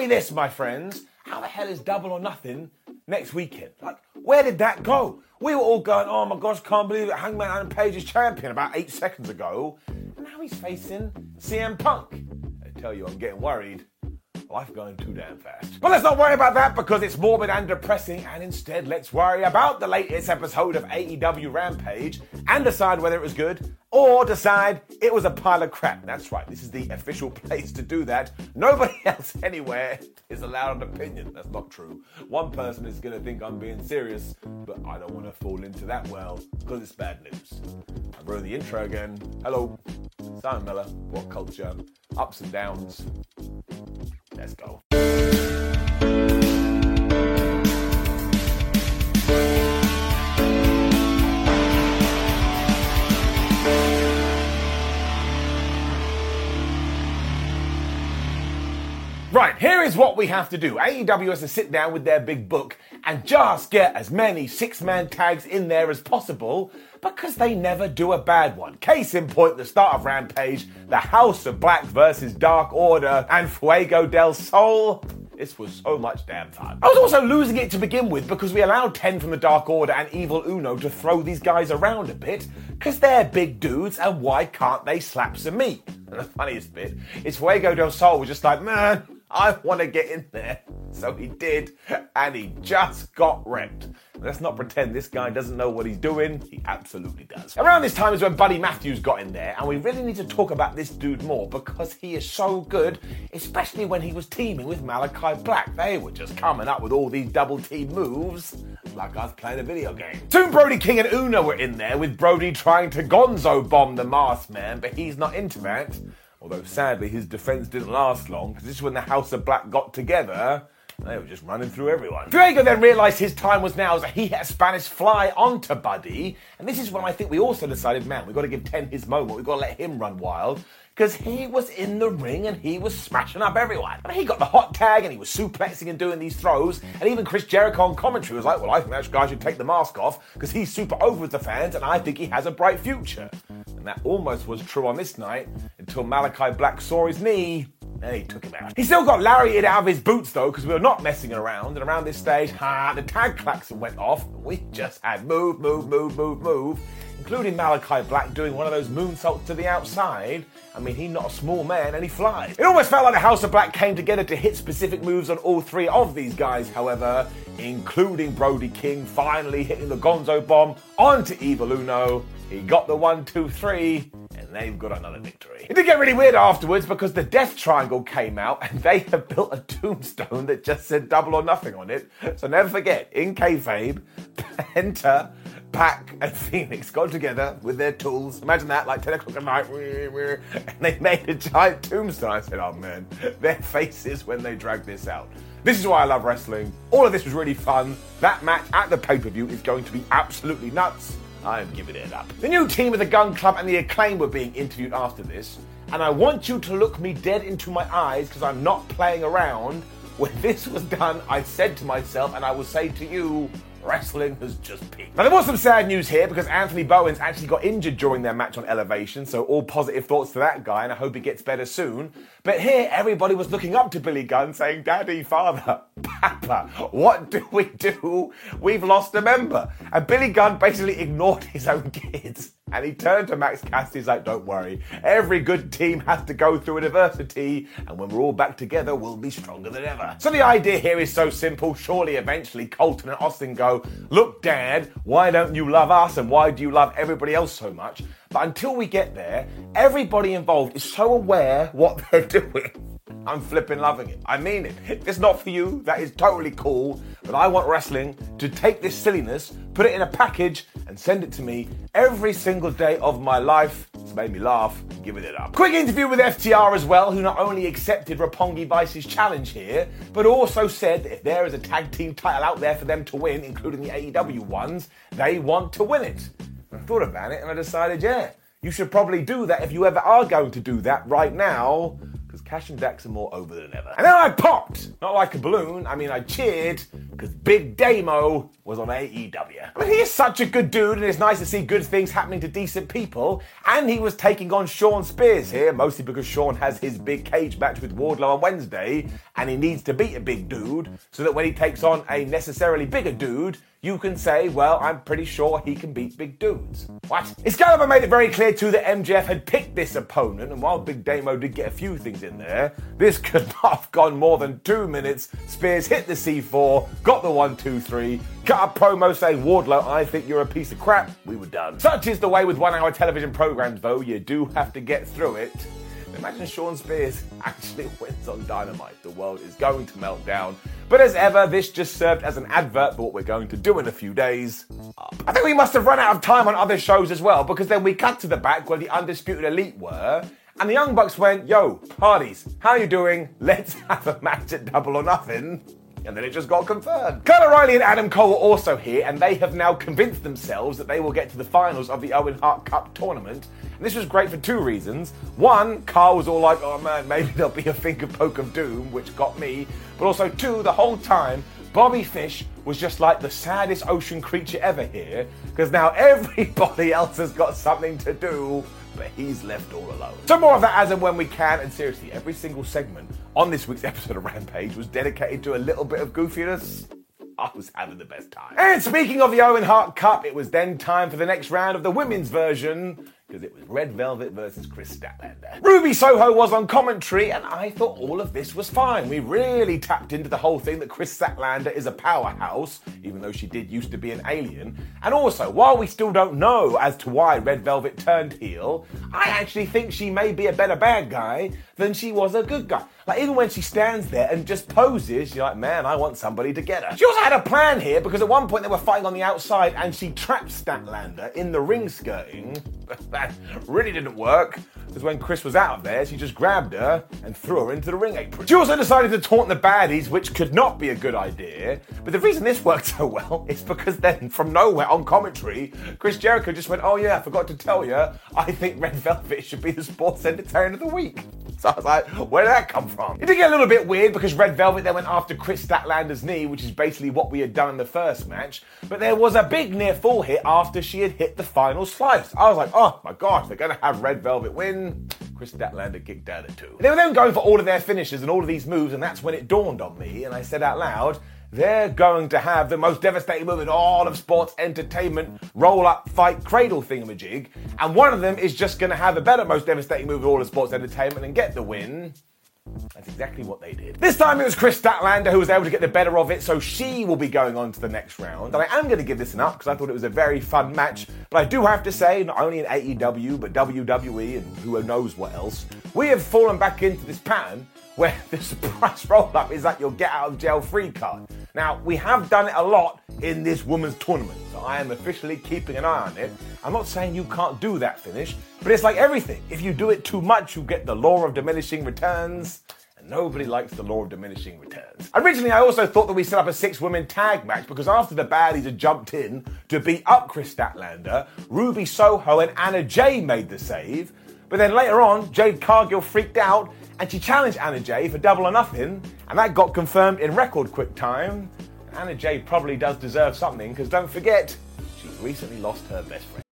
Me this, my friends. How the hell is double or nothing next weekend? Like, where did that go? We were all going, oh my gosh, can't believe it. Hangman Adam Page is champion about eight seconds ago. And now he's facing CM Punk. I tell you, I'm getting worried. Life going too damn fast. But let's not worry about that because it's morbid and depressing, and instead let's worry about the latest episode of AEW Rampage and decide whether it was good or decide it was a pile of crap. That's right, this is the official place to do that. Nobody else anywhere is allowed an opinion. That's not true. One person is going to think I'm being serious, but I don't want to fall into that well because it's bad news. I wrote the intro again. Hello, Simon Miller, What Culture, Ups and Downs. Let's go. Right, here is what we have to do. AEW has to sit down with their big book and just get as many six man tags in there as possible because they never do a bad one. Case in point, the start of Rampage, the House of Black versus Dark Order, and Fuego del Sol. This was so much damn fun. I was also losing it to begin with because we allowed 10 from the Dark Order and Evil Uno to throw these guys around a bit because they're big dudes and why can't they slap some meat? And the funniest bit is Fuego del Sol was just like, man, I want to get in there. So he did, and he just got wrecked. Let's not pretend this guy doesn't know what he's doing. He absolutely does. Around this time is when Buddy Matthews got in there, and we really need to talk about this dude more because he is so good, especially when he was teaming with Malachi Black. They were just coming up with all these double team moves like I was playing a video game. Soon Brody King and Uno were in there with Brody trying to gonzo bomb the masked man, but he's not into that. Although sadly his defense didn't last long, because this is when the House of Black got together. They were just running through everyone. Fuego then realised his time was now, so he had Spanish fly onto Buddy. And this is when I think we also decided, man, we've got to give Ten his moment. We've got to let him run wild. Because he was in the ring and he was smashing up everyone. Mean, he got the hot tag and he was suplexing and doing these throws. And even Chris Jericho on commentary was like, well, I think that guy should take the mask off because he's super over with the fans and I think he has a bright future. And that almost was true on this night until Malachi Black saw his knee and he took him out. He still got lariated out of his boots though, because we were not messing around. And around this stage, ha, the tag klaxon went off. We just had move, move, move, move, move, including Malachi Black doing one of those moonsaults to the outside. I mean, he's not a small man and he flies. It almost felt like the House of Black came together to hit specific moves on all three of these guys, however, including Brody King finally hitting the Gonzo bomb onto Evil Uno. He got the one, two, three, and they've got another victory. It did get really weird afterwards because the Death Triangle came out and they have built a tombstone that just said double or nothing on it. So never forget, in kayfabe, Penta, Pac, and Phoenix got together with their tools. Imagine that, like 10 o'clock at night, and they made a giant tombstone. I said, oh man, their faces when they dragged this out. This is why I love wrestling. All of this was really fun. That match at the pay per view is going to be absolutely nuts. I am giving it up. The new team of the Gun Club and the Acclaim were being interviewed after this, and I want you to look me dead into my eyes because I'm not playing around. When this was done, I said to myself, and I will say to you, wrestling has just peaked. Now, there was some sad news here because Anthony Bowens actually got injured during their match on Elevation, so all positive thoughts to that guy, and I hope he gets better soon. But here, everybody was looking up to Billy Gunn saying, Daddy, Father, Papa, what do we do? We've lost a member. And Billy Gunn basically ignored his own kids. And he turned to Max Caster, he's like, don't worry, every good team has to go through adversity, and when we're all back together, we'll be stronger than ever. So the idea here is so simple. Surely eventually Colton and Austin go, look, Dad, why don't you love us and why do you love everybody else so much? But until we get there, everybody involved is so aware what they're doing. I'm flipping loving it. I mean it. If it's not for you, that is totally cool. But I want wrestling to take this silliness, put it in a package, and send it to me every single day of my life. It's made me laugh. Giving it up. Quick interview with FTR as well, who not only accepted Roppongi Vice's challenge here, but also said that if there is a tag team title out there for them to win, including the AEW ones, they want to win it. I thought about it and I decided, yeah, you should probably do that if you ever are going to do that right now because Cash and Dax are more over than ever. And then I popped, not like a balloon, I mean I cheered, because Big Damo was on AEW. I mean, he is such a good dude, and it's nice to see good things happening to decent people. And he was taking on Shawn Spears here, mostly because Shawn has his big cage match with Wardlow on Wednesday, and he needs to beat a big dude, so that when he takes on a necessarily bigger dude, you can say, well, I'm pretty sure he can beat big dudes. What? Excalibur made it very clear too that MJF had picked this opponent, and while Big Damo did get a few things in there, this could not have gone more than two minutes. Spears hit the C4, got the one, two, three, cut a promo saying, Wardlow, I think you're a piece of crap. We were done. Such is the way with one hour television programs, though, you do have to get through it. Imagine Shawn Spears actually wins on Dynamite. The world is going to melt down. But as ever, this just served as an advert for what we're going to do in a few days. I think we must have run out of time on other shows as well, because then we cut to the back where the Undisputed Elite were, and the Young Bucks went, Yo, Hardys, how you doing? Let's have a match at Double or Nothing. And then it just got confirmed. Kyle O'Reilly and Adam Cole were also here, and they have now convinced themselves that they will get to the finals of the Owen Hart Cup tournament. And this was great for two reasons. One, Carl was all like, oh man, maybe there'll be a finger poke of doom, which got me. But also, two, the whole time, Bobby Fish was just like the saddest ocean creature ever here, because now everybody else has got something to do but he's left all alone. So more of that as and when we can, and seriously, every single segment on this week's episode of Rampage was dedicated to a little bit of goofiness. I was having the best time. And speaking of the Owen Hart Cup, it was then time for the next round of the women's version because it was Red Velvet versus Kris Statlander. Ruby Soho was on commentary, and I thought all of this was fine. We really tapped into the whole thing that Kris Statlander is a powerhouse, even though she did used to be an alien. And also, while we still don't know as to why Red Velvet turned heel, I actually think she may be a better bad guy than she was a good guy. Like, even when she stands there and just poses, you're like, man, I want somebody to get her. She also had a plan here because at one point they were fighting on the outside and she trapped Statlander in the ring skirting. that really didn't work because when Kris was out of there, she just grabbed her and threw her into the ring apron. She also decided to taunt the baddies, which could not be a good idea. But the reason this worked so well is because then, from nowhere on commentary, Chris Jericho just went, Oh, yeah, I forgot to tell you, I think Red Velvet should be the sports entertainer of the week. So I was like, where did that come from? It did get a little bit weird because Red Velvet then went after Kris Statlander's knee, which is basically what we had done in the first match. But there was a big near fall hit after she had hit the final slice. I was like, oh my gosh, they're going to have Red Velvet win. Kris Statlander kicked out at two. They were then going for all of their finishes and all of these moves, and that's when it dawned on me, and I said out loud, they're going to have the most devastating move in all of sports entertainment roll up, fight, cradle thingamajig. And one of them is just going to have a better, most devastating move in all of sports entertainment and get the win. That's exactly what they did. This time it was Kris Statlander who was able to get the better of it, so she will be going on to the next round. And I am going to give this an up because I thought it was a very fun match. But I do have to say, not only in AEW, but WWE and who knows what else, we have fallen back into this pattern where the surprise roll up is like your get out of jail free card. Now, we have done it a lot in this women's tournament, so I am officially keeping an eye on it. I'm not saying you can't do that finish, but it's like everything. If you do it too much, you get the law of diminishing returns. and Nobody likes the law of diminishing returns. Originally, I also thought that we set up a six women tag match because after the baddies had jumped in to beat up Kris Statlander, Ruby Soho and Anna Jay made the save. But then later on, Jade Cargill freaked out and she challenged Anna Jay for double or nothing, and that got confirmed in record quick time. Anna Jay probably does deserve something because don't forget, she's recently lost her best friend.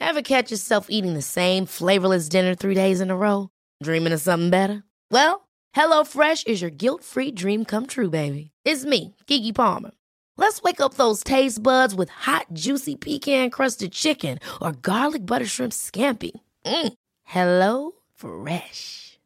Ever catch yourself eating the same flavorless dinner three days in a row? Dreaming of something better? Well, HelloFresh is your guilt free dream come true, baby. It's me, Keke Palmer. Let's wake up those taste buds with hot, juicy pecan crusted chicken or garlic butter shrimp scampi. Mm. Hello Fresh.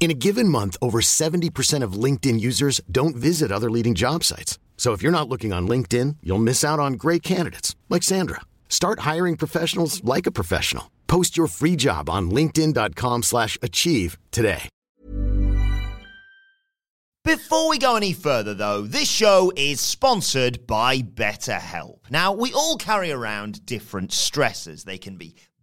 In a given month, over 70% of LinkedIn users don't visit other leading job sites. So if you're not looking on LinkedIn, you'll miss out on great candidates like Sandra. Start hiring professionals like a professional. Post your free job on linkedin.com/achieve today. Before we go any further, though, this show is sponsored by BetterHelp. Now, we all carry around different stressors. They can be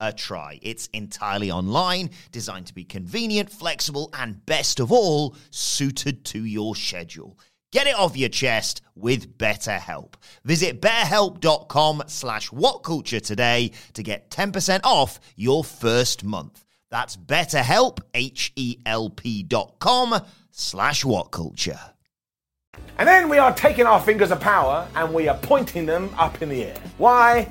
a try? It's entirely online, designed to be convenient, flexible, and best of all, suited to your schedule. Get it off your chest with BetterHelp. Visit betterhelp.com slash whatculture today to get 10% off your first month. That's betterhelp, H-E-L-P dot com slash whatculture. And then we are taking our fingers of power and we are pointing them up in the air. Why?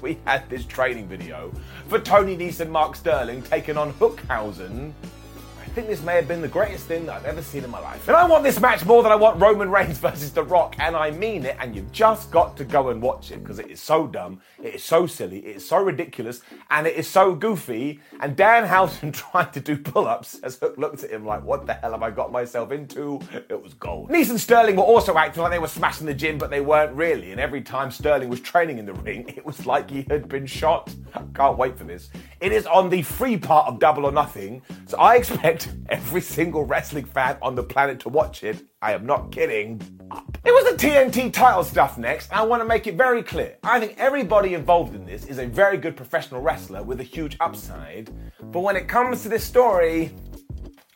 We had this training video for Tony Nese and Mark Sterling taking on Hookhausen. I think this may have been the greatest thing that I've ever seen in my life. And I want this match more than I want Roman Reigns versus The Rock, and I mean it, and you've just got to go and watch it because it is so dumb, it is so silly, it is so ridiculous, and it is so goofy. And Danhausen trying to do pull ups as Hook looked at him like, what the hell have I got myself into? It was gold. Nese and Sterling were also acting like they were smashing the gym, but they weren't really. And every time Sterling was training in the ring, it was like he had been shot. I can't wait for this. It is on the free part of Double or Nothing, so I expect every single wrestling fan on the planet to watch it. I am not kidding. It was the TNT title stuff next, I want to make it very clear. I think everybody involved in this is a very good professional wrestler with a huge upside, but when it comes to this story,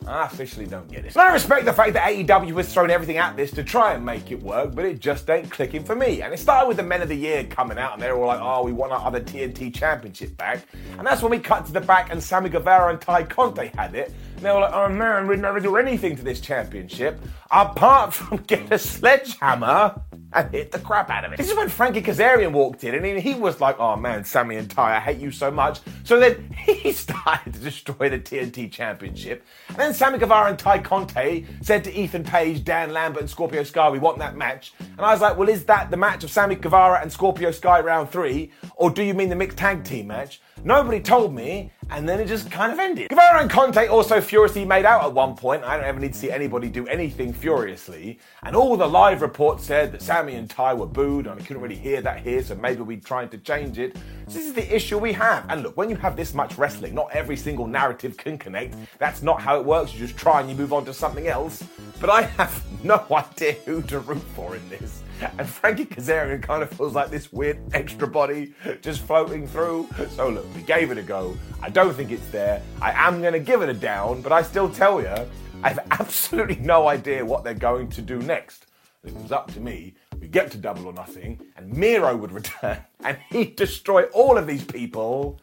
I officially don't get it. And I respect the fact that AEW has thrown everything at this to try and make it work, but it just ain't clicking for me. And it started with the Men of the Year coming out, and they were all like, oh, we want our other TNT championship back. And that's when we cut to the back, and Sammy Guevara and Tay Conti had it. And they were like, oh man, we'd never do anything to this championship apart from get a sledgehammer and hit the crap out of it. This is when Frankie Kazarian walked in, and he, was like, "Oh man, Sammy and Tay, I hate you so much." So then he started to destroy the TNT Championship. And then Sammy Guevara and Tay Conti said to Ethan Page, Dan Lambert, and Scorpio Sky, "We want that match." And I was like, "Well, is that the match of Sammy Guevara and Scorpio Sky round three, or do you mean the mixed tag team match?" Nobody told me, and then it just kind of ended. Guevara and Conti also furiously made out at one point. I don't ever need to see anybody do anything furiously. And all the live reports said that Sammy and Tay were booed, and I couldn't really hear that here, so maybe we're trying to change it. So this is the issue we have. And look, when you have this much wrestling, not every single narrative can connect. That's not how it works. You just try and you move on to something else. But I have no idea who to root for in this. And Frankie Kazarian kind of feels like this weird extra body just floating through. So look, we gave it a go. I don't think it's there. I am going to give it a down, but I still tell you, I have absolutely no idea what they're going to do next. If it was up to me, we get to double or nothing, and Miro would return, and he'd destroy all of these people,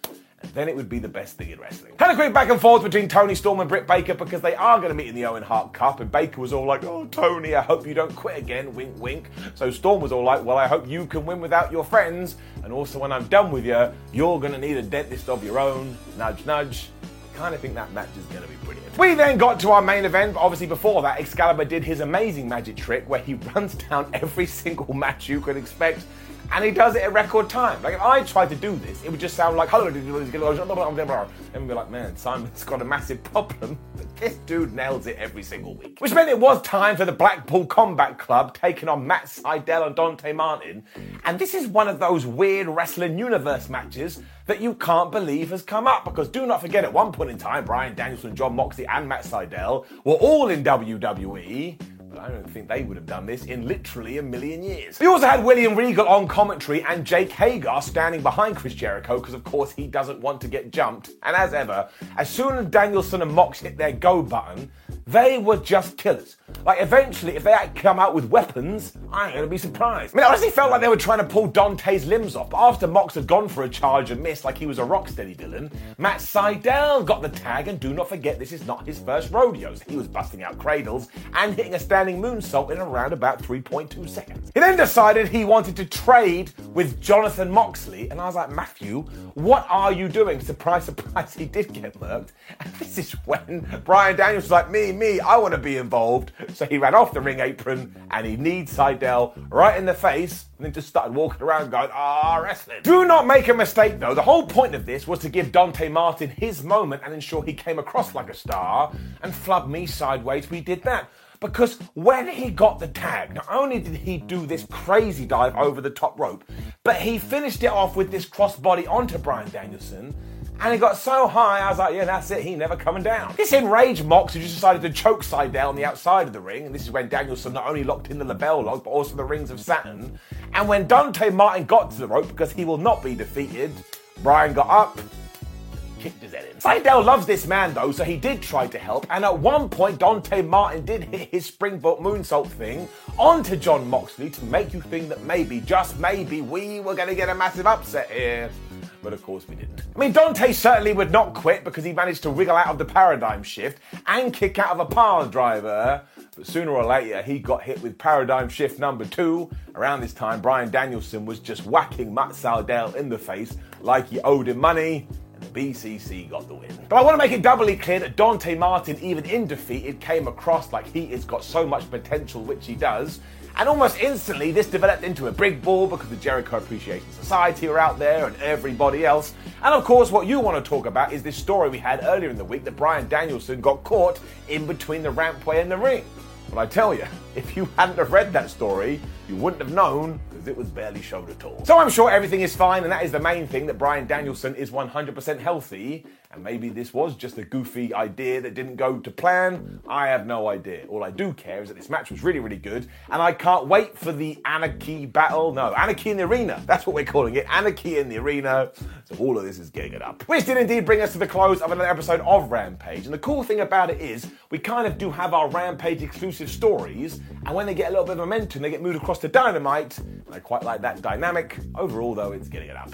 then it would be the best thing in wrestling. Had a quick back and forth between Toni Storm and Britt Baker because they are going to meet in the Owen Hart Cup, and Baker was all like, "Oh, Toni, I hope you don't quit again." Wink, wink. So Storm was all like, "Well, I hope you can win without your friends, and also when I'm done with you, you're going to need a dentist of your own." Nudge, nudge. I kind of think that match is going to be brilliant. We then got to our main event, but obviously before that, Excalibur did his amazing magic trick where he runs down every single match you could expect and he does it at record time. Like if I tried to do this, it would just sound like hello, and be like, man, Simon's got a massive problem. But this dude nails it every single week. Which meant it was time for the Blackpool Combat Club taking on Matt Sydal and Dante Martin. And this is one of those weird wrestling universe matches that you can't believe has come up because do not forget at one point in time, Bryan Danielson, Jon Moxley, and Matt Sydal were all in WWE. I don't think they would have done this in literally a million years. We also had William Regal on commentary and Jake Hager standing behind Chris Jericho because, of course, he doesn't want to get jumped. And as ever, as soon as Danielson and Mox hit their go button, they were just killers. Like, eventually, if they had come out with weapons, I ain't gonna be surprised. I mean, honestly felt like they were trying to pull Dante's limbs off, but after Mox had gone for a charge and missed like he was a rocksteady villain, Matt Sydal got the tag, and do not forget, this is not his first rodeos. He was busting out cradles and hitting a standing moonsault in around about 3.2 seconds. He then decided he wanted to trade with Jonathan Moxley, and I was like, Matthew, what are you doing? Surprise, surprise, he did get murked. And this is when Bryan Daniels was like, me, me, I want to be involved. So he ran off the ring apron and he kneed Sydal right in the face and then just started walking around going, ah, wrestling. Do not make a mistake though. The whole point of this was to give Dante Martin his moment and ensure he came across like a star and flub me sideways. We did that. Because when he got the tag, not only did he do this crazy dive over the top rope, but he finished it off with this crossbody onto Bryan Danielson and he got so high, I was like, yeah, that's it, he never coming down. This enraged Mox, who just decided to choke Sydal on the outside of the ring, and this is when Danielson not only locked in the LeBell Lock, but also the rings of Saturn. And when Dante Martin got to the rope, because he will not be defeated, Bryan got up, kicked his head in. Sydal loves this man though, so he did try to help, and at one point Dante Martin did hit his springboard moonsault thing onto Jon Moxley to make you think that maybe, just maybe, we were to get a massive upset here but of course we didn't. I mean, Dante certainly would not quit because he managed to wriggle out of the paradigm shift and kick out of a power driver. But sooner or later, he got hit with paradigm shift number two. Around this time, Bryan Danielson was just whacking Matt Sydal in the face like he owed him money. BCC got the win. But I want to make it doubly clear that Dante Martin, even in defeat, it came across like he has got so much potential, which he does, and almost instantly, this developed into a big ball because the Jericho Appreciation Society are out there and everybody else. And of course, what you want to talk about is this story we had earlier in the week that Bryan Danielson got caught in between the rampway and the ring. But I tell you, if you hadn't have read that story, you wouldn't have known because it was barely showed at all. So I'm sure everything is fine, and that is the main thing that Bryan Danielson is 100% healthy. And maybe this was just a goofy idea that didn't go to plan. I have no idea. All I do care is that this match was really, really good, and I can't wait for the Anarchy battle. No, Anarchy in the Arena. That's what we're calling it. Anarchy in the Arena. So all of this is getting it up. Which did indeed bring us to the close of another episode of Rampage. And the cool thing about it is, we kind of do have our Rampage exclusive stories, and when they get a little bit of momentum, they get moved across to Dynamite. I quite like that dynamic. Overall, though, it's getting it up.